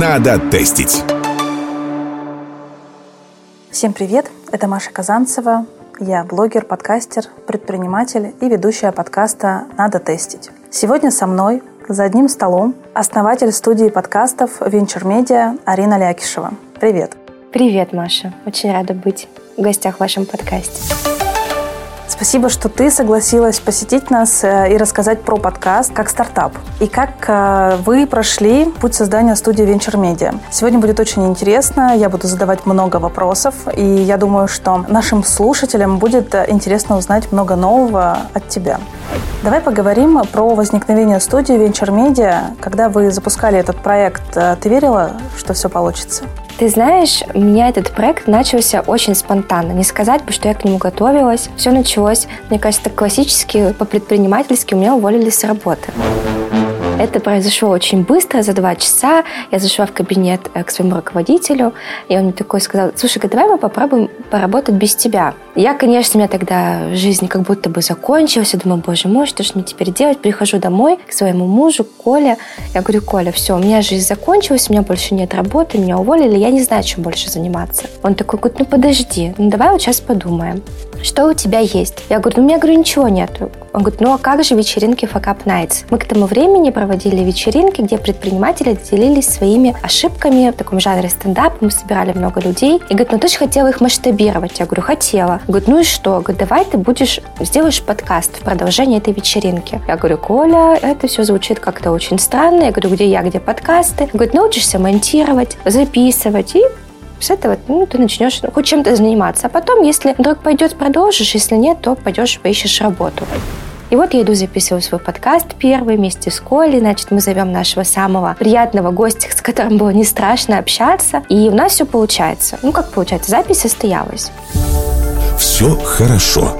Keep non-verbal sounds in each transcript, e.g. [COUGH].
Надо тестить. Всем привет, это Маша Казанцева. Я блогер, подкастер, предприниматель и ведущая подкаста «Надо тестить». Сегодня со мной за одним столом основатель студии подкастов Venture Media Арина Лякишева. Привет. Привет, Маша. Очень рада быть в гостях в вашем подкасте. Спасибо, что ты согласилась посетить нас э, и рассказать про подкаст как стартап. И как э, вы прошли путь создания студии Venture Media. Сегодня будет очень интересно. Я буду задавать много вопросов. И я думаю, что нашим слушателям будет э, интересно узнать много нового от тебя. Давай поговорим про возникновение студии Venture Media. Когда вы запускали этот проект, ты верила, что все получится? Ты знаешь, у меня этот проект начался очень спонтанно. Не сказать бы, что я к нему готовилась. Все началось, мне кажется, классически, по-предпринимательски у меня уволили с работы. Это произошло очень быстро, за два часа. Я зашла в кабинет э, к своему руководителю, и он мне такой сказал, слушай, давай мы попробуем поработать без тебя. Я, конечно, у меня тогда жизнь как будто бы закончилась. Я думаю, боже мой, что же мне теперь делать? Прихожу домой к своему мужу, Коле. Я говорю, Коля, все, у меня жизнь закончилась, у меня больше нет работы, меня уволили, я не знаю, чем больше заниматься. Он такой говорит, ну подожди, ну давай вот сейчас подумаем. Что у тебя есть? Я говорю, ну у меня, говорю, ничего нет. Он говорит, ну а как же вечеринки Fuck Up Nights? Мы к тому времени проводили вечеринки, где предприниматели делились своими ошибками в таком жанре стендап. Мы собирали много людей. И говорит, ну ты же хотела их масштабировать. Я говорю, хотела. Говорит, ну и что? Говорит, давай ты будешь, сделаешь подкаст в продолжение этой вечеринки. Я говорю, Коля, это все звучит как-то очень странно. Я говорю, где я, где подкасты? Говорит, научишься монтировать, записывать и с этого ну, ты начнешь хоть чем-то заниматься. А потом, если вдруг пойдет, продолжишь, если нет, то пойдешь, поищешь работу. И вот я иду записываю свой подкаст первый вместе с Колей. Значит, мы зовем нашего самого приятного гостя, с которым было не страшно общаться. И у нас все получается. Ну, как получается? Запись состоялась. Все хорошо.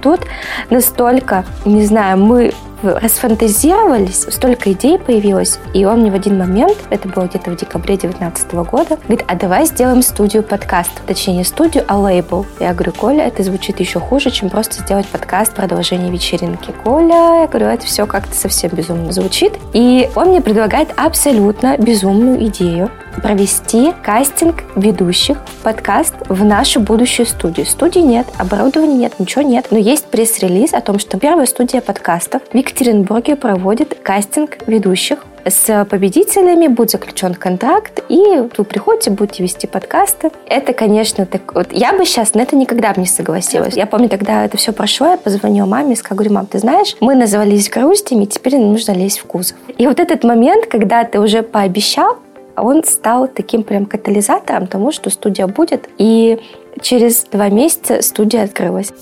Тут настолько, не знаю, мы расфантазировались, столько идей появилось, и он мне в один момент, это было где-то в декабре 2019 года, говорит, а давай сделаем студию подкастов, точнее не студию, а лейбл. Я говорю, Коля, это звучит еще хуже, чем просто сделать подкаст продолжение вечеринки. Коля, я говорю, это все как-то совсем безумно звучит. И он мне предлагает абсолютно безумную идею провести кастинг ведущих в подкаст в нашу будущую студию. Студии нет, оборудования нет, ничего нет, но есть пресс-релиз о том, что первая студия подкастов в Екатеринбурге проводит кастинг ведущих с победителями будет заключен контракт, и вы приходите, будете вести подкасты. Это, конечно, так вот. Я бы сейчас на это никогда бы не согласилась. Я помню, тогда это все прошло, я позвонила маме и сказала, говорю, мам, ты знаешь, мы назвались грустями, теперь нужно лезть в кузов. И вот этот момент, когда ты уже пообещал, он стал таким прям катализатором тому, что студия будет. И через два месяца студия открылась.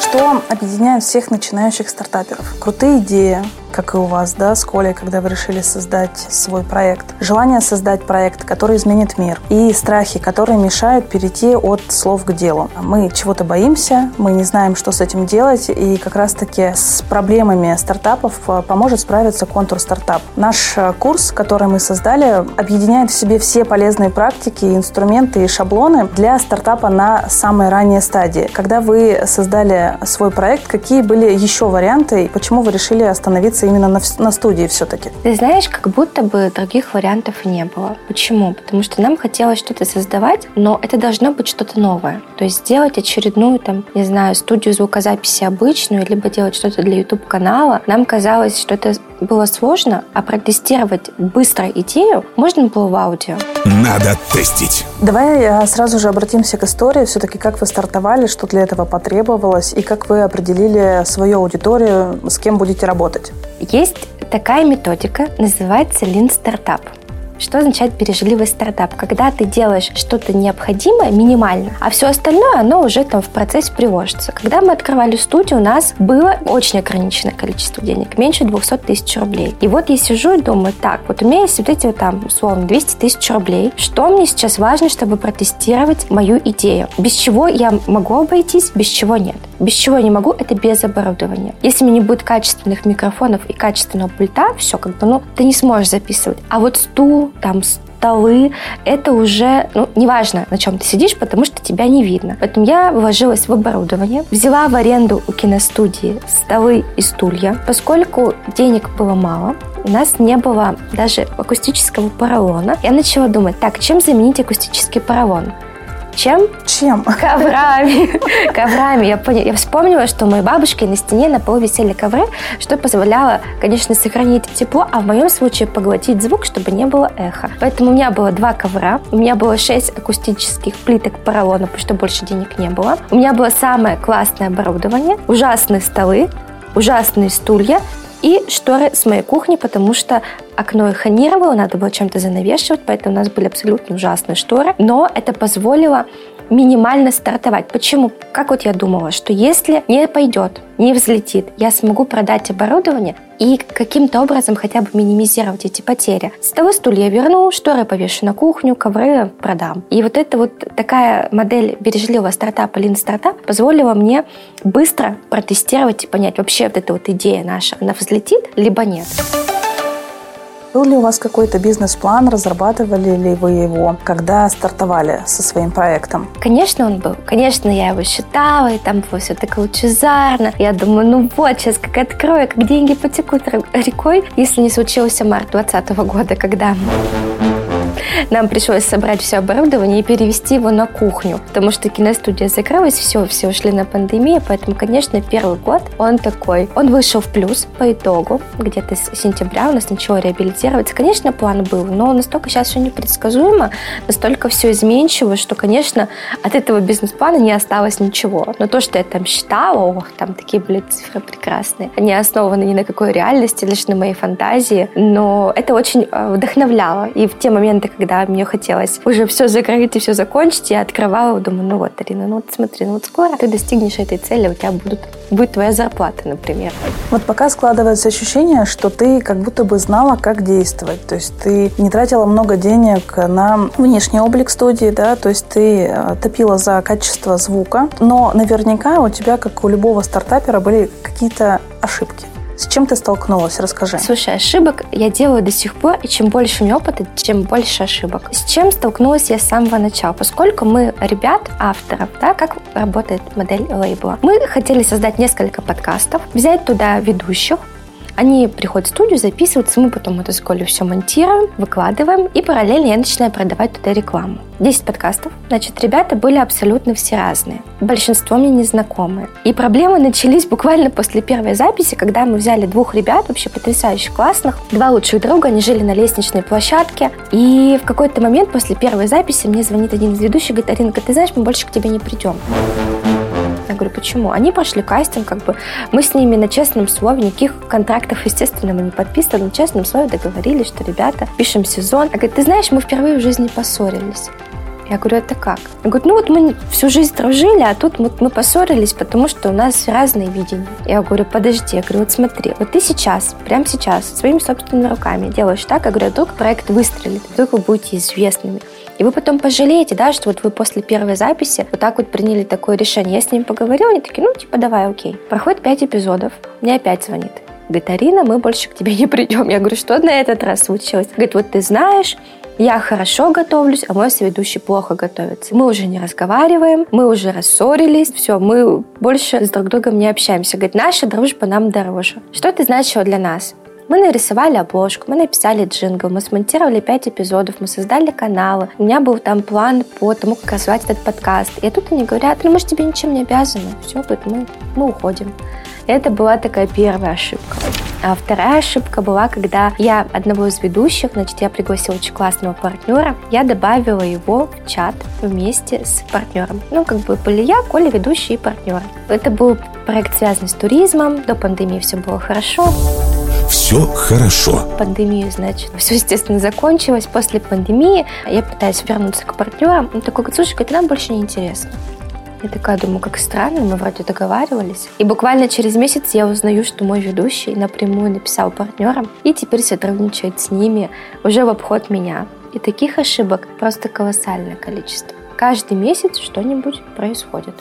Что объединяет всех начинающих стартаперов? Крутые идеи, как и у вас, да, с Колей, когда вы решили создать свой проект. Желание создать проект, который изменит мир. И страхи, которые мешают перейти от слов к делу. Мы чего-то боимся, мы не знаем, что с этим делать, и как раз-таки с проблемами стартапов э, поможет справиться контур стартап. Наш э, курс, который мы создали, объединяет в себе все полезные практики, инструменты и шаблоны для стартапа на самой ранней стадии. Когда вы создали свой проект, какие были еще варианты, и почему вы решили остановиться именно на, на студии все-таки? Ты знаешь, как будто бы других вариантов не было. Почему? Потому что нам хотелось что-то создавать, но это должно быть что-то новое. То есть сделать очередную, там, не знаю, студию звукозаписи обычную, либо делать что-то для YouTube-канала. Нам казалось, что это было сложно, а протестировать быстро идею можно было в аудио. Надо тестить. Давай э, сразу же обратимся к истории. Все-таки как вы стартовали, что для этого потребовалось, и как вы определили свою аудиторию, с кем будете работать? Есть такая методика, называется Lean Startup. Что означает бережливый стартап? Когда ты делаешь что-то необходимое, минимально, а все остальное, оно уже там в процессе приложится. Когда мы открывали студию, у нас было очень ограниченное количество денег, меньше 200 тысяч рублей. И вот я сижу и думаю, так, вот у меня есть вот эти вот там, условно, 200 тысяч рублей. Что мне сейчас важно, чтобы протестировать мою идею? Без чего я могу обойтись, без чего нет? Без чего я не могу, это без оборудования. Если у меня не будет качественных микрофонов и качественного пульта, все, как бы, ну, ты не сможешь записывать. А вот стул, там столы, это уже, ну, неважно, на чем ты сидишь, потому что тебя не видно. Поэтому я вложилась в оборудование, взяла в аренду у киностудии столы и стулья. Поскольку денег было мало, у нас не было даже акустического поролона. Я начала думать, так, чем заменить акустический поролон? Чем? Чем? Коврами. [LAUGHS] Коврами. Я, поняла, я вспомнила, что у моей бабушки на стене на полу висели ковры, что позволяло, конечно, сохранить тепло, а в моем случае поглотить звук, чтобы не было эха. Поэтому у меня было два ковра, у меня было шесть акустических плиток поролона, потому что больше денег не было. У меня было самое классное оборудование, ужасные столы, ужасные стулья и шторы с моей кухни, потому что окно эхонировало, надо было чем-то занавешивать, поэтому у нас были абсолютно ужасные шторы. Но это позволило минимально стартовать. Почему? Как вот я думала, что если не пойдет, не взлетит, я смогу продать оборудование и каким-то образом хотя бы минимизировать эти потери. Столы, стулья верну, шторы повешу на кухню, ковры продам. И вот эта вот такая модель бережливого стартапа, Lean стартап позволила мне быстро протестировать и понять, вообще вот эта вот идея наша, она взлетит, либо нет. Был ли у вас какой-то бизнес-план, разрабатывали ли вы его, когда стартовали со своим проектом? Конечно, он был. Конечно, я его считала, и там было все так лучезарно. Я думаю, ну вот, сейчас как открою, как деньги потекут рекой, если не случился март 2020 года, когда нам пришлось собрать все оборудование и перевести его на кухню, потому что киностудия закрылась, все, все ушли на пандемию, поэтому, конечно, первый год он такой. Он вышел в плюс по итогу, где-то с сентября у нас начало реабилитироваться. Конечно, план был, но настолько сейчас все непредсказуемо, настолько все изменчиво, что, конечно, от этого бизнес-плана не осталось ничего. Но то, что я там считала, ох, там такие были цифры прекрасные, они основаны ни на какой реальности, лишь на моей фантазии, но это очень э, вдохновляло. И в те моменты, когда мне хотелось уже все закрыть и все закончить, я открывала, думаю, ну вот, Арина, ну вот смотри, ну вот скоро ты достигнешь этой цели, у тебя будут, будет твоя зарплата, например. Вот пока складывается ощущение, что ты как будто бы знала, как действовать. То есть ты не тратила много денег на внешний облик студии, да, то есть ты э, топила за качество звука, но наверняка у тебя, как у любого стартапера, были какие-то ошибки. С чем ты столкнулась? Расскажи. Слушай, ошибок я делаю до сих пор, и чем больше у меня опыта, тем больше ошибок. С чем столкнулась я с самого начала? Поскольку мы ребят, авторов, да, как работает модель лейбла. Мы хотели создать несколько подкастов, взять туда ведущих, они приходят в студию, записываются, мы потом это с Колей все монтируем, выкладываем, и параллельно я начинаю продавать туда рекламу. 10 подкастов. Значит, ребята были абсолютно все разные. Большинство мне незнакомые. И проблемы начались буквально после первой записи, когда мы взяли двух ребят, вообще потрясающих, классных, два лучших друга, они жили на лестничной площадке. И в какой-то момент после первой записи мне звонит один из ведущих, говорит, Аринка, ты знаешь, мы больше к тебе не придем. Я говорю, почему? Они пошли кастинг, как бы мы с ними на честном слове, никаких контрактов, естественно, мы не подписывали, на честном слове договорились, что, ребята, пишем сезон. А говорит, ты знаешь, мы впервые в жизни поссорились. Я говорю, это как? Он говорит, ну вот мы всю жизнь дружили, а тут мы, мы поссорились, потому что у нас разные видения. Я говорю, подожди, я говорю, вот смотри, вот ты сейчас, прямо сейчас, своими собственными руками делаешь так, я говорю, вдруг проект выстрелит, вдруг вы будете известными. И вы потом пожалеете, да, что вот вы после первой записи вот так вот приняли такое решение. Я с ним поговорила, они такие, ну, типа, давай, окей. Проходит пять эпизодов, мне опять звонит. Говорит, Арина, мы больше к тебе не придем. Я говорю, что на этот раз случилось? Говорит, вот ты знаешь, я хорошо готовлюсь, а мой соведущий плохо готовится. Мы уже не разговариваем, мы уже рассорились, все, мы больше с друг другом не общаемся. Говорит, наша дружба нам дороже. Что это значило для нас? Мы нарисовали обложку, мы написали джингл, мы смонтировали пять эпизодов, мы создали каналы. У меня был там план по тому, как развивать этот подкаст. И тут они говорят, ну мы же тебе ничем не обязаны. Все, говорит, мы, мы уходим. Это была такая первая ошибка. А вторая ошибка была, когда я одного из ведущих, значит, я пригласила очень классного партнера, я добавила его в чат вместе с партнером. Ну, как бы были я, Коля, ведущий и партнер. Это был проект, связанный с туризмом. До пандемии все было хорошо все хорошо. Пандемию, значит, все, естественно, закончилось. После пандемии я пытаюсь вернуться к партнерам. Он такой говорит, слушай, это нам больше не интересно. Я такая думаю, как странно, мы вроде договаривались. И буквально через месяц я узнаю, что мой ведущий напрямую написал партнерам и теперь сотрудничает с ними уже в обход меня. И таких ошибок просто колоссальное количество. Каждый месяц что-нибудь происходит.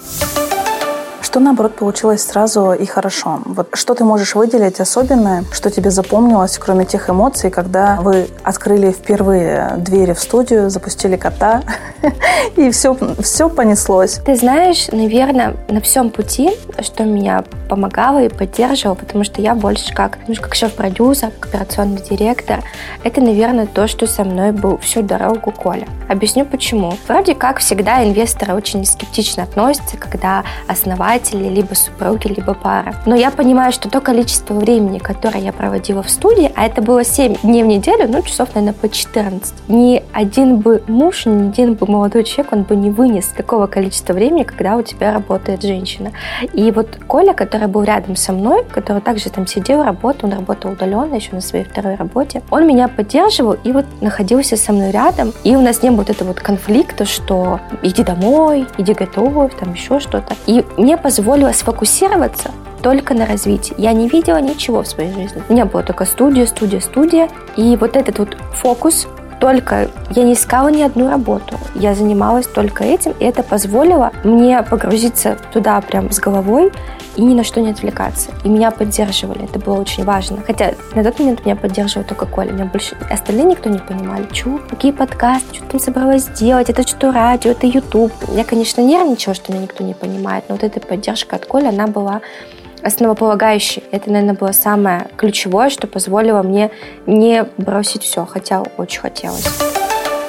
Что, наоборот, получилось сразу и хорошо? Вот что ты можешь выделить особенное, что тебе запомнилось, кроме тех эмоций, когда вы открыли впервые двери в студию, запустили кота, [LAUGHS] и все, все понеслось? Ты знаешь, наверное, на всем пути, что меня помогало и поддерживало, потому что я больше как, ну, как шеф-продюсер, как операционный директор, это, наверное, то, что со мной был всю дорогу Коля. Объясню почему. Вроде как всегда инвесторы очень скептично относятся, когда основатели либо супруги, либо пара. Но я понимаю, что то количество времени, которое я проводила в студии, а это было 7 дней в неделю, ну, часов, наверное, по 14, ни один бы муж, ни один бы молодой человек, он бы не вынес такого количества времени, когда у тебя работает женщина. И вот Коля, который был рядом со мной, который также там сидел, работал, он работал удаленно еще на своей второй работе, он меня поддерживал и вот находился со мной рядом, и у нас не было вот этого вот конфликта, что иди домой, иди готовь, там еще что-то. И мне позволило сфокусироваться только на развитии. Я не видела ничего в своей жизни. У меня была только студия, студия, студия. И вот этот вот фокус только я не искала ни одну работу. Я занималась только этим, и это позволило мне погрузиться туда прям с головой и ни на что не отвлекаться. И меня поддерживали, это было очень важно. Хотя на тот момент меня поддерживал только Коля, меня больше остальные никто не понимали. Чё, какие подкасты, что там собралась делать, это что, радио, это YouTube. Я, конечно, нервничала, что меня никто не понимает, но вот эта поддержка от Коля, она была основополагающий. Это, наверное, было самое ключевое, что позволило мне не бросить все, хотя очень хотелось.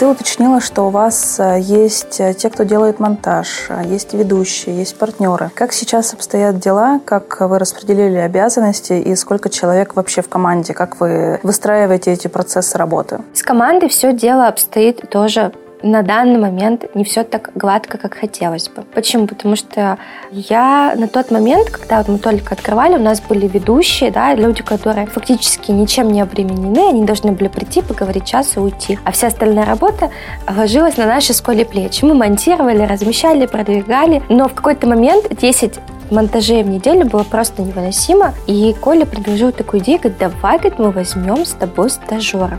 Ты уточнила, что у вас э, есть э, те, кто делает монтаж, э, есть ведущие, есть партнеры. Как сейчас обстоят дела? Как вы распределили обязанности и сколько человек вообще в команде? Как вы выстраиваете эти процессы работы? С командой все дело обстоит тоже на данный момент не все так гладко, как хотелось бы. Почему? Потому что я на тот момент, когда вот мы только открывали, у нас были ведущие, да, люди, которые фактически ничем не обременены, они должны были прийти, поговорить час и уйти. А вся остальная работа ложилась на наши школе плечи. Мы монтировали, размещали, продвигали, но в какой-то момент 10 монтажей в неделю было просто невыносимо. И Коля предложил такую идею, говорит, давай, говорит, мы возьмем с тобой стажеров.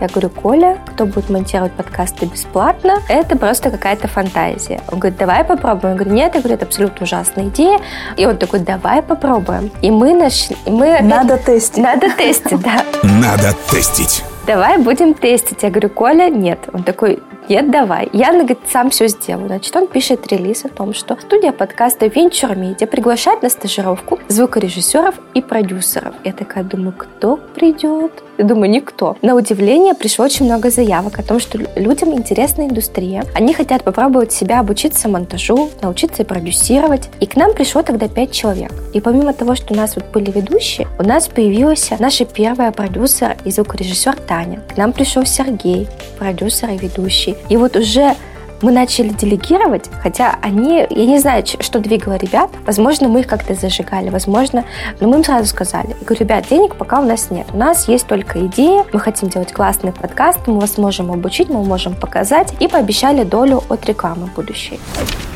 Я говорю, Коля, кто будет монтировать подкасты бесплатно, это просто какая-то фантазия. Он говорит, давай попробуем. Я говорю, нет, я говорю, это абсолютно ужасная идея. И он такой, давай попробуем. И мы нашли... Мы... Надо тестить. Надо тестить, да. Надо тестить. Давай будем тестить. Я говорю, Коля, нет. Он такой, нет, давай. Я, говорит, сам все сделаю. Значит, он пишет релиз о том, что студия подкаста Venture Media приглашает на стажировку звукорежиссеров и продюсеров. Я такая думаю, кто придет? Я думаю, никто. На удивление пришло очень много заявок о том, что людям интересна индустрия. Они хотят попробовать себя обучиться монтажу, научиться продюсировать. И к нам пришло тогда пять человек. И помимо того, что у нас вот были ведущие, у нас появилась наша первая продюсер и звукорежиссер Таня. К нам пришел Сергей, продюсер и ведущий. И вот уже мы начали делегировать, хотя они, я не знаю, что двигало ребят, возможно, мы их как-то зажигали, возможно, но мы им сразу сказали, я говорю, ребят, денег пока у нас нет, у нас есть только идея, мы хотим делать классный подкаст, мы вас можем обучить, мы можем показать, и пообещали долю от рекламы будущей.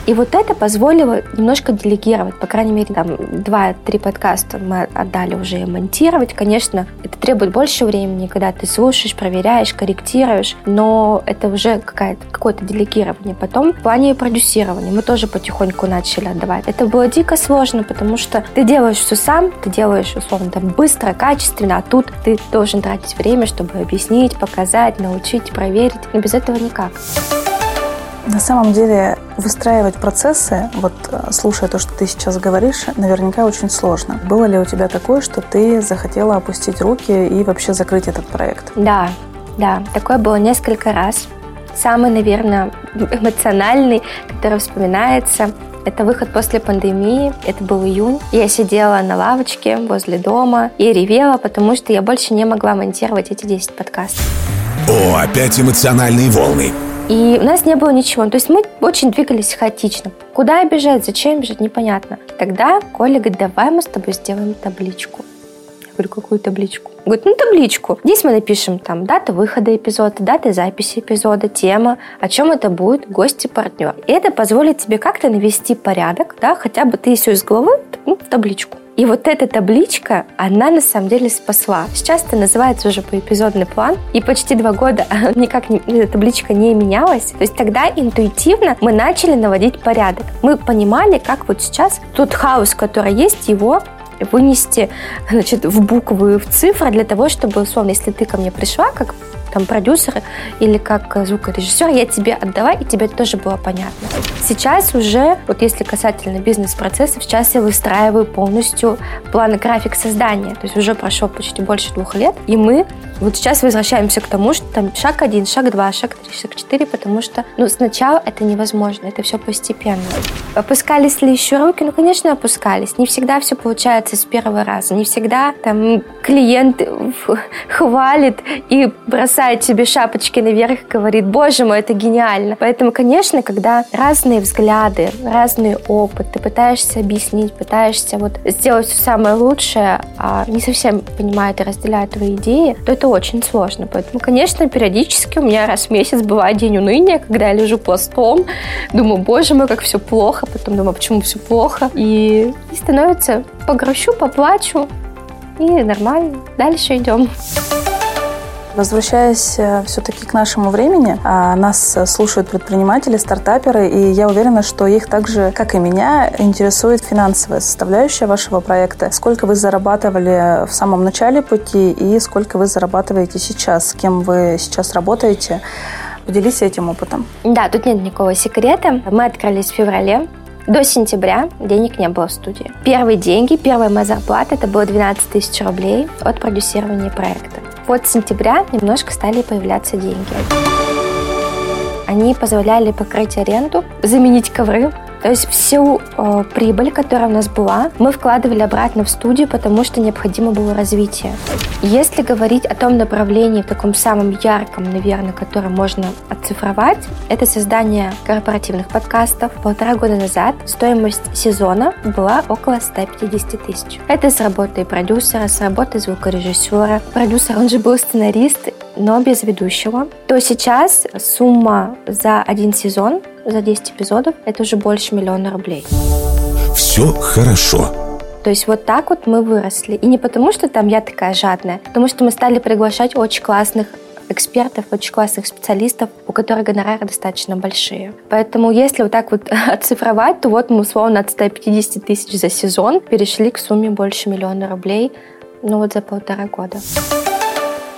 И вот это позволило немножко делегировать, по крайней мере, там два-три подкаста мы отдали уже монтировать. Конечно, это требует больше времени, когда ты слушаешь, проверяешь, корректируешь, но это уже какое-то делегирование. Потом в плане продюсирования мы тоже потихоньку начали отдавать. Это было дико сложно, потому что ты делаешь все сам, ты делаешь, условно, там, быстро, качественно, а тут ты должен тратить время, чтобы объяснить, показать, научить, проверить. Но без этого никак. На самом деле выстраивать процессы, вот э, слушая то, что ты сейчас говоришь, наверняка очень сложно. Было ли у тебя такое, что ты захотела опустить руки и вообще закрыть этот проект? Да, да, такое было несколько раз. Самый, наверное, эмоциональный, который вспоминается, это выход после пандемии, это был июнь. Я сидела на лавочке возле дома и ревела, потому что я больше не могла монтировать эти 10 подкастов. О, опять эмоциональные волны. И у нас не было ничего. То есть мы очень двигались хаотично. Куда бежать, зачем бежать, непонятно. Тогда Коля говорит, давай мы с тобой сделаем табличку. Я говорю, какую табличку? Он говорит, ну табличку. Здесь мы напишем там дата выхода эпизода, дата записи эпизода, тема, о чем это будет, гости, партнер. И это позволит тебе как-то навести порядок, да, хотя бы ты все из головы ну, табличку. И вот эта табличка, она на самом деле спасла. Сейчас это называется уже поэпизодный план, и почти два года [LAUGHS] никак не, эта табличка не менялась. То есть тогда интуитивно мы начали наводить порядок. Мы понимали, как вот сейчас тот хаос, который есть, его вынести значит, в буквы, в цифры для того, чтобы, условно, если ты ко мне пришла как там продюсер или как звукорежиссер, я тебе отдала, и тебе тоже было понятно. Сейчас уже, вот если касательно бизнес-процессов, сейчас я выстраиваю полностью план график создания. То есть уже прошло почти больше двух лет, и мы вот сейчас возвращаемся к тому, что там шаг один, шаг два, шаг три, шаг четыре, потому что ну, сначала это невозможно, это все постепенно. Опускались ли еще руки? Ну, конечно, опускались. Не всегда все получается с первого раза. Не всегда там клиент [LAUGHS] хвалит и бросает тебе шапочки наверх и говорит, боже мой, это гениально. Поэтому, конечно, когда разные взгляды, разный опыт, ты пытаешься объяснить, пытаешься вот сделать все самое лучшее, а не совсем понимают и разделяют твои идеи, то это очень сложно. Поэтому, конечно, периодически у меня раз в месяц бывает день уныния, когда я лежу пластом, думаю, боже мой, как все плохо, потом думаю, почему все плохо. И, и становится погрущу, поплачу, и нормально. Дальше идем. Возвращаясь э, все-таки к нашему времени, а, нас э, слушают предприниматели, стартаперы, и я уверена, что их также, как и меня, интересует финансовая составляющая вашего проекта. Сколько вы зарабатывали в самом начале пути и сколько вы зарабатываете сейчас, с кем вы сейчас работаете? Поделись этим опытом. Да, тут нет никакого секрета. Мы открылись в феврале до сентября денег не было в студии. Первые деньги, первая моя зарплата, это было 12 тысяч рублей от продюсирования проекта. Вот с сентября немножко стали появляться деньги. Они позволяли покрыть аренду, заменить ковры, то есть всю э, прибыль, которая у нас была, мы вкладывали обратно в студию, потому что необходимо было развитие. Если говорить о том направлении, таком самом ярком, наверное, которое можно оцифровать, это создание корпоративных подкастов. Полтора года назад стоимость сезона была около 150 тысяч. Это с работой продюсера, с работой звукорежиссера. Продюсер, он же был сценарист, но без ведущего. То сейчас сумма за один сезон за 10 эпизодов это уже больше миллиона рублей. Все хорошо. То есть вот так вот мы выросли. И не потому, что там я такая жадная, потому что мы стали приглашать очень классных экспертов, очень классных специалистов, у которых гонорары достаточно большие. Поэтому если вот так вот [LAUGHS] оцифровать, то вот мы условно от 150 тысяч за сезон перешли к сумме больше миллиона рублей, ну вот за полтора года.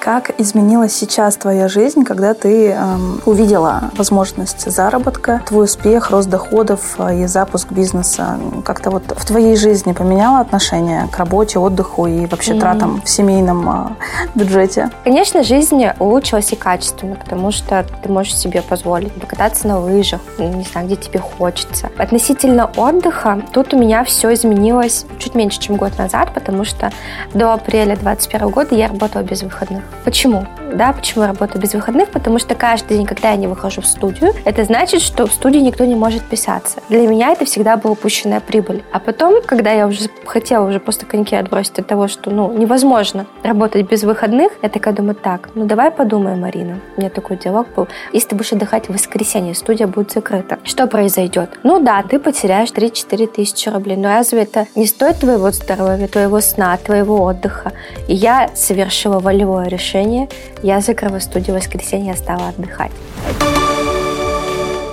Как изменилась сейчас твоя жизнь, когда ты эм, увидела возможность заработка, твой успех, рост доходов э, и запуск бизнеса? Как-то вот в твоей жизни поменяло отношение к работе, отдыху и вообще mm-hmm. тратам в семейном э, бюджете? Конечно, жизнь улучшилась и качественно, потому что ты можешь себе позволить покататься на лыжах, не знаю, где тебе хочется. Относительно отдыха, тут у меня все изменилось чуть меньше, чем год назад, потому что до апреля 2021 года я работала без выходных. Почему? Да, почему я работаю без выходных? Потому что каждый день, когда я не выхожу в студию, это значит, что в студии никто не может писаться. Для меня это всегда была упущенная прибыль. А потом, когда я уже хотела уже просто коньки отбросить от того, что ну невозможно работать без выходных, я такая думаю, так, ну давай подумаем, Марина. У меня такой диалог был. Если ты будешь отдыхать в воскресенье, студия будет закрыта. Что произойдет? Ну да, ты потеряешь 3-4 тысячи рублей. Но разве это не стоит твоего здоровья, твоего сна, твоего отдыха? И я совершила волевое решение решение, я закрыла студию в воскресенье, я стала отдыхать.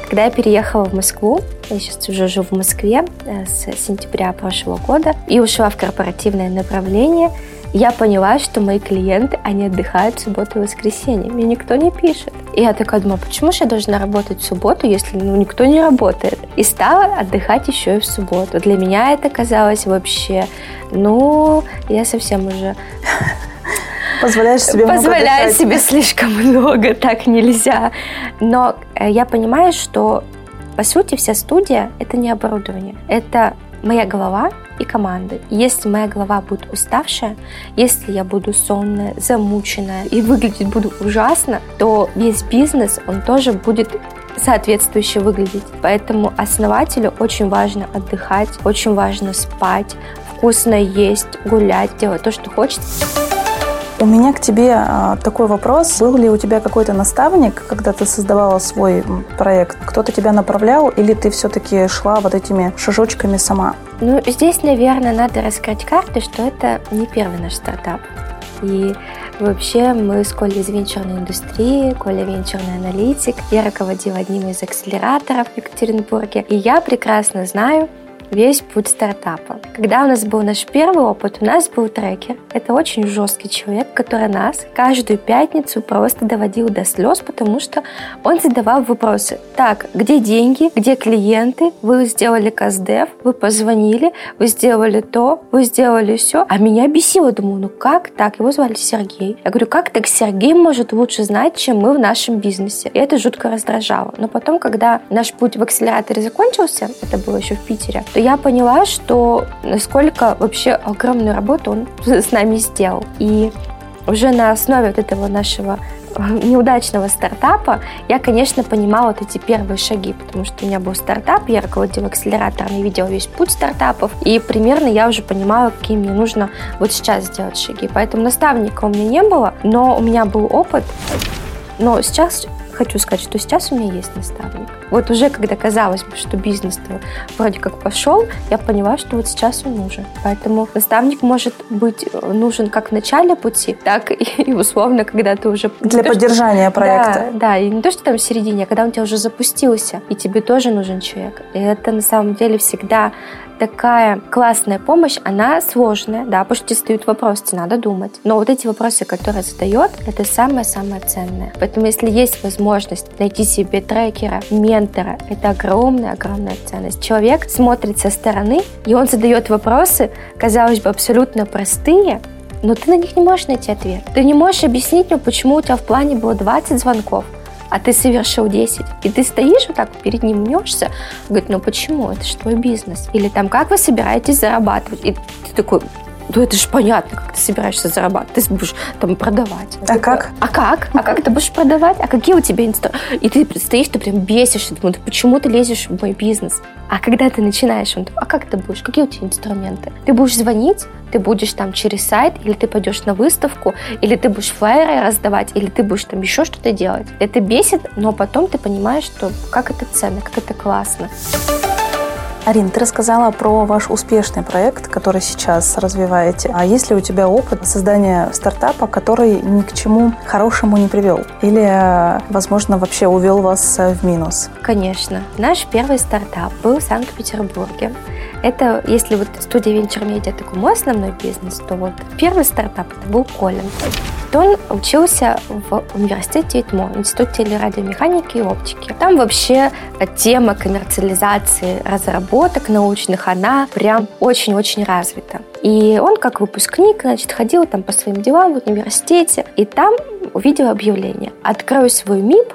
Когда я переехала в Москву, я сейчас уже живу в Москве э, с сентября прошлого года и ушла в корпоративное направление, я поняла, что мои клиенты, они отдыхают в субботу и воскресенье. Мне никто не пишет. И я такая думаю, почему же я должна работать в субботу, если ну, никто не работает? И стала отдыхать еще и в субботу. Для меня это казалось вообще, ну, я совсем уже [LAUGHS] Позволяешь себе Позволяю себе слишком много, так нельзя. Но э, я понимаю, что по сути вся студия – это не оборудование. Это моя голова и команды. Если моя голова будет уставшая, если я буду сонная, замученная и выглядеть буду ужасно, то весь бизнес, он тоже будет соответствующе выглядеть. Поэтому основателю очень важно отдыхать, очень важно спать, вкусно есть, гулять, делать то, что хочется. У меня к тебе а, такой вопрос. Был ли у тебя какой-то наставник, когда ты создавала свой проект? Кто-то тебя направлял или ты все-таки шла вот этими шажочками сама? Ну, здесь, наверное, надо раскрыть карты, что это не первый наш стартап. И вообще мы с Колей из венчурной индустрии, Коля венчурный аналитик. Я руководила одним из акселераторов в Екатеринбурге. И я прекрасно знаю, весь путь стартапа. Когда у нас был наш первый опыт, у нас был трекер. Это очень жесткий человек, который нас каждую пятницу просто доводил до слез, потому что он задавал вопросы. Так, где деньги, где клиенты, вы сделали каздев, вы позвонили, вы сделали то, вы сделали все. А меня бесило, думаю, ну как так? Его звали Сергей. Я говорю, как так Сергей может лучше знать, чем мы в нашем бизнесе? И это жутко раздражало. Но потом, когда наш путь в акселераторе закончился, это было еще в Питере, то я поняла, что насколько вообще огромную работу он [LAUGHS] с нами сделал. И уже на основе вот этого нашего э, неудачного стартапа я, конечно, понимала вот эти первые шаги, потому что у меня был стартап, я руководила акселератором и видела весь путь стартапов, и примерно я уже понимала, какие мне нужно вот сейчас сделать шаги. Поэтому наставника у меня не было, но у меня был опыт. Но сейчас хочу сказать, что сейчас у меня есть наставник. Вот уже когда казалось бы, что бизнес вроде как пошел, я поняла, что вот сейчас он нужен. Поэтому наставник может быть э, нужен как в начале пути, так [LAUGHS] и условно, когда ты уже... Для то, поддержания что... проекта. Да, да, и не то, что там в середине, а когда он у тебя уже запустился, и тебе тоже нужен человек. И это на самом деле всегда такая классная помощь, она сложная, да, потому что тебе задают вопросы, тебе надо думать. Но вот эти вопросы, которые задает, это самое-самое ценное. Поэтому если есть возможность найти себе трекера, ментора, это огромная-огромная ценность. Человек смотрит со стороны, и он задает вопросы, казалось бы, абсолютно простые, но ты на них не можешь найти ответ. Ты не можешь объяснить ему, почему у тебя в плане было 20 звонков, а ты совершил 10, и ты стоишь вот так перед ним мнешься, говорит, ну почему, это же твой бизнес. Или там, как вы собираетесь зарабатывать? И ты такой, ну это же понятно, как ты собираешься зарабатывать. Ты будешь там продавать. А ты, как? А как? А как ты будешь продавать? А какие у тебя инструменты? И ты стоишь, ты прям бесишься, думаешь, почему ты лезешь в мой бизнес? А когда ты начинаешь, он а как ты будешь? Какие у тебя инструменты? Ты будешь звонить, ты будешь там через сайт, или ты пойдешь на выставку, или ты будешь флайеры раздавать, или ты будешь там еще что-то делать. Это бесит, но потом ты понимаешь, что как это ценно, как это классно. Арина, ты рассказала про ваш успешный проект, который сейчас развиваете. А есть ли у тебя опыт создания стартапа, который ни к чему хорошему не привел? Или, возможно, вообще увел вас в минус? Конечно. Наш первый стартап был в Санкт-Петербурге. Это, если вот студия Venture Media такой мой основной бизнес, то вот первый стартап это был Колин. Он учился в университете ИТМО, Институт телерадиомеханики и оптики. Там вообще тема коммерциализации разработок научных, она прям очень-очень развита. И он как выпускник, значит, ходил там по своим делам в университете, и там увидел объявление «Открою свой МИП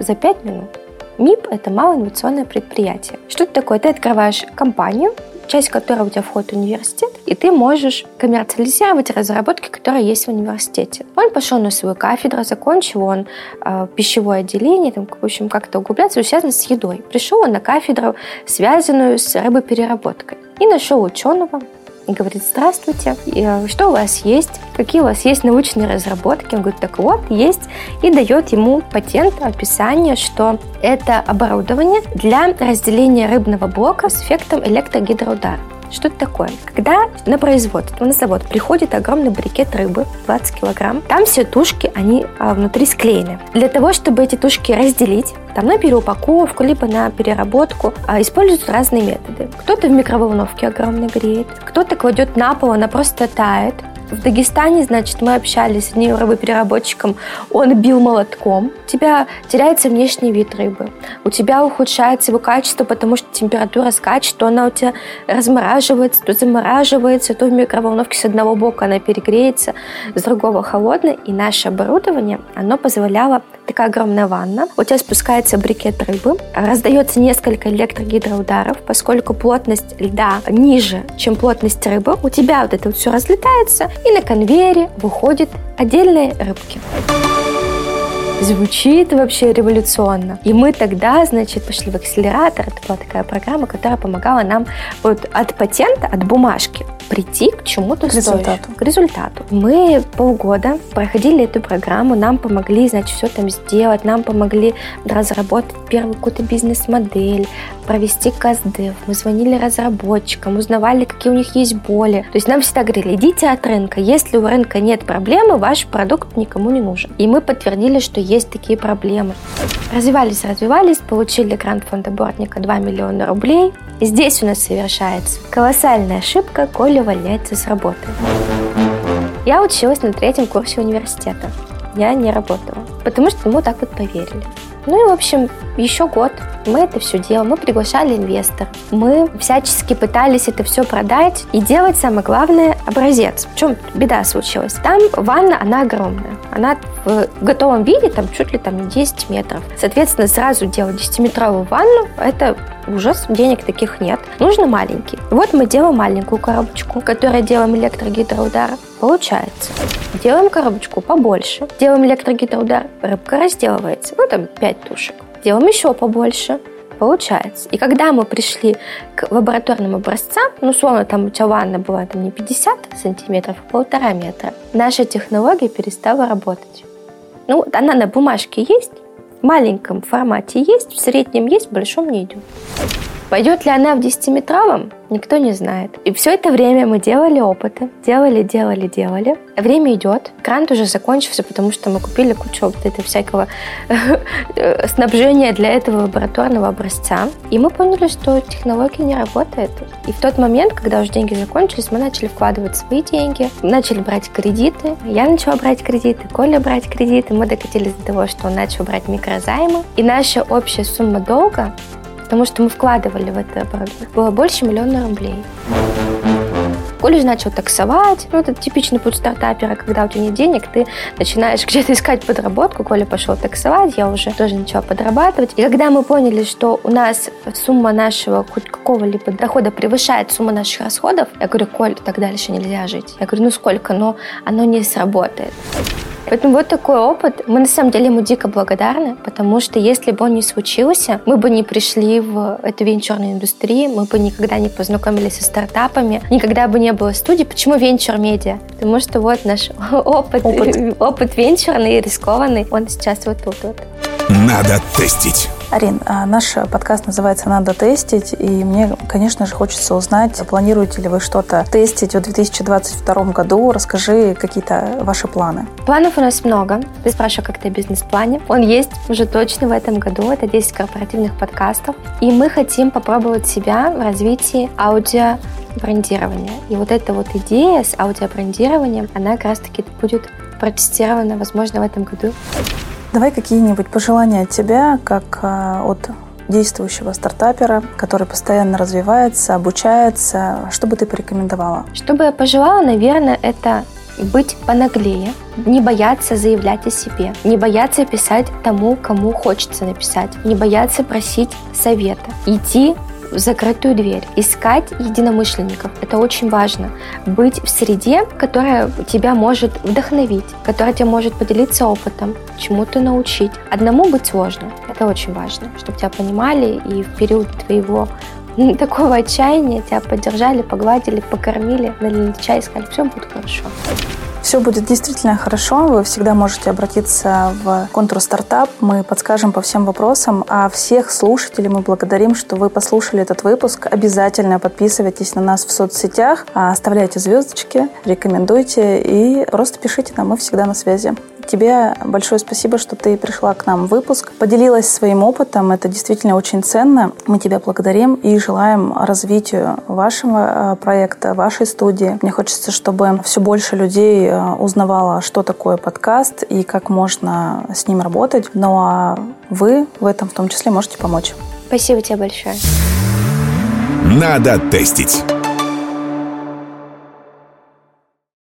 за 5 минут». МИП – это малоинновационное предприятие. Что это такое? Ты открываешь компанию, часть которой у тебя входит в университет, и ты можешь коммерциализировать разработки, которые есть в университете. Он пошел на свою кафедру, закончил он э, пищевое отделение, там, в общем, как-то углубляться, связано с едой. Пришел он на кафедру, связанную с рыбопереработкой, и нашел ученого, и говорит, здравствуйте, что у вас есть, какие у вас есть научные разработки. Он говорит, так вот, есть, и дает ему патент, описание, что это оборудование для разделения рыбного блока с эффектом электрогидроудара. Что это такое? Когда на производство, на завод приходит огромный брикет рыбы, 20 килограмм, там все тушки, они а, внутри склеены. Для того, чтобы эти тушки разделить, там на переупаковку, либо на переработку, а, используют разные методы. Кто-то в микроволновке огромно греет, кто-то кладет на пол, она просто тает, в Дагестане, значит, мы общались с одним рыбопереработчиком, он бил молотком. У тебя теряется внешний вид рыбы. У тебя ухудшается его качество, потому что температура скачет, то она у тебя размораживается, то замораживается, то в микроволновке с одного бока она перегреется, с другого холодная. И наше оборудование, оно позволяло такая огромная ванна, у тебя спускается брикет рыбы, раздается несколько электрогидроударов, поскольку плотность льда ниже, чем плотность рыбы, у тебя вот это вот все разлетается, и на конвейере выходят отдельные рыбки. Звучит вообще революционно. И мы тогда, значит, пошли в акселератор. Это была такая программа, которая помогала нам вот от патента, от бумажки прийти к чему-то к результату. К результату. Мы полгода проходили эту программу, нам помогли, значит, все там сделать, нам помогли разработать первую какую-то бизнес-модель, провести каздев. Мы звонили разработчикам, узнавали, какие у них есть боли. То есть нам всегда говорили, идите от рынка. Если у рынка нет проблемы, ваш продукт никому не нужен. И мы подтвердили, что есть такие проблемы. Развивались, развивались, получили грант фонда Бортника 2 миллиона рублей. И здесь у нас совершается колоссальная ошибка, Коля увольняется с работы. Я училась на третьем курсе университета. Я не работала, потому что ему так вот поверили. Ну и, в общем, еще год мы это все делали. Мы приглашали инвесторов. Мы всячески пытались это все продать и делать, самое главное, образец. В чем беда случилась? Там ванна, она огромная. Она в готовом виде, там чуть ли там не 10 метров. Соответственно, сразу делать 10-метровую ванну, это ужас, денег таких нет. Нужно маленький. Вот мы делаем маленькую коробочку, которая делаем электрогидроудар. Получается. Делаем коробочку побольше. Делаем электрогидроудар. Рыбка разделывается. Ну, там 5 тушек. Делаем еще побольше получается. И когда мы пришли к лабораторным образцам, ну, условно, там у тебя ванна была там не 50 сантиметров, а полтора метра, наша технология перестала работать. Ну, она на бумажке есть, маленьком формате есть, в среднем есть, в большом не идет. Пойдет ли она в 10-метровом, никто не знает. И все это время мы делали опыты, делали, делали, делали. Время идет, грант уже закончился, потому что мы купили кучу вот этого всякого снабжения для этого лабораторного образца. И мы поняли, что технология не работает. И в тот момент, когда уже деньги закончились, мы начали вкладывать свои деньги, начали брать кредиты. Я начала брать кредиты, Коля брать кредиты. Мы докатились до того, что он начал брать микрозаймы. И наша общая сумма долга потому что мы вкладывали в это было больше миллиона рублей. Же начал таксовать. Ну, это типичный путь стартапера, когда у тебя нет денег, ты начинаешь [LAUGHS] где-то искать подработку. Коля пошел таксовать, я уже тоже начала подрабатывать. И когда мы поняли, что у нас сумма нашего хоть какого-либо дохода превышает сумму наших расходов, я говорю, Коль, так дальше нельзя жить. Я говорю, ну сколько? Но оно не сработает. Поэтому вот такой опыт. Мы на самом деле ему дико благодарны, потому что если бы он не случился, мы бы не пришли в эту венчурную индустрию, мы бы никогда не познакомились со стартапами, никогда бы не было студии. Почему венчур медиа? Потому что вот наш [LAUGHS] опыт, опыт, [LAUGHS] опыт венчурный и рискованный, он сейчас вот тут вот. Надо тестить. Арин, а наш подкаст называется «Надо тестить», и мне, конечно же, хочется узнать, планируете ли вы что-то тестить в 2022 году? Расскажи какие-то ваши планы. Планов у нас много. Ты спрашиваешь, как ты бизнес-плане. Он есть уже точно в этом году. Это 10 корпоративных подкастов. И мы хотим попробовать себя в развитии аудио брендирования. И вот эта вот идея с аудиобрендированием, она как раз-таки будет протестирована, возможно, в этом году. Давай какие-нибудь пожелания от тебя, как а, от действующего стартапера, который постоянно развивается, обучается. Что бы ты порекомендовала? Что бы я пожелала, наверное, это быть понаглее, не бояться заявлять о себе, не бояться писать тому, кому хочется написать, не бояться просить совета, идти в закрытую дверь, искать единомышленников. Это очень важно. Быть в среде, которая тебя может вдохновить, которая тебя может поделиться опытом, чему-то научить. Одному быть сложно. Это очень важно, чтобы тебя понимали и в период твоего [LAUGHS] такого отчаяния тебя поддержали, погладили, покормили, налили чай и сказали, все будет хорошо. Все будет действительно хорошо. Вы всегда можете обратиться в контур стартап. Мы подскажем по всем вопросам. А всех слушателей мы благодарим, что вы послушали этот выпуск. Обязательно подписывайтесь на нас в соцсетях, оставляйте звездочки, рекомендуйте и просто пишите нам. Мы всегда на связи. Тебе большое спасибо, что ты пришла к нам в выпуск, поделилась своим опытом. Это действительно очень ценно. Мы тебя благодарим и желаем развитию вашего э, проекта, вашей студии. Мне хочется, чтобы все больше людей э, узнавало, что такое подкаст и как можно с ним работать. Ну а вы в этом в том числе можете помочь. Спасибо тебе большое. Надо тестить.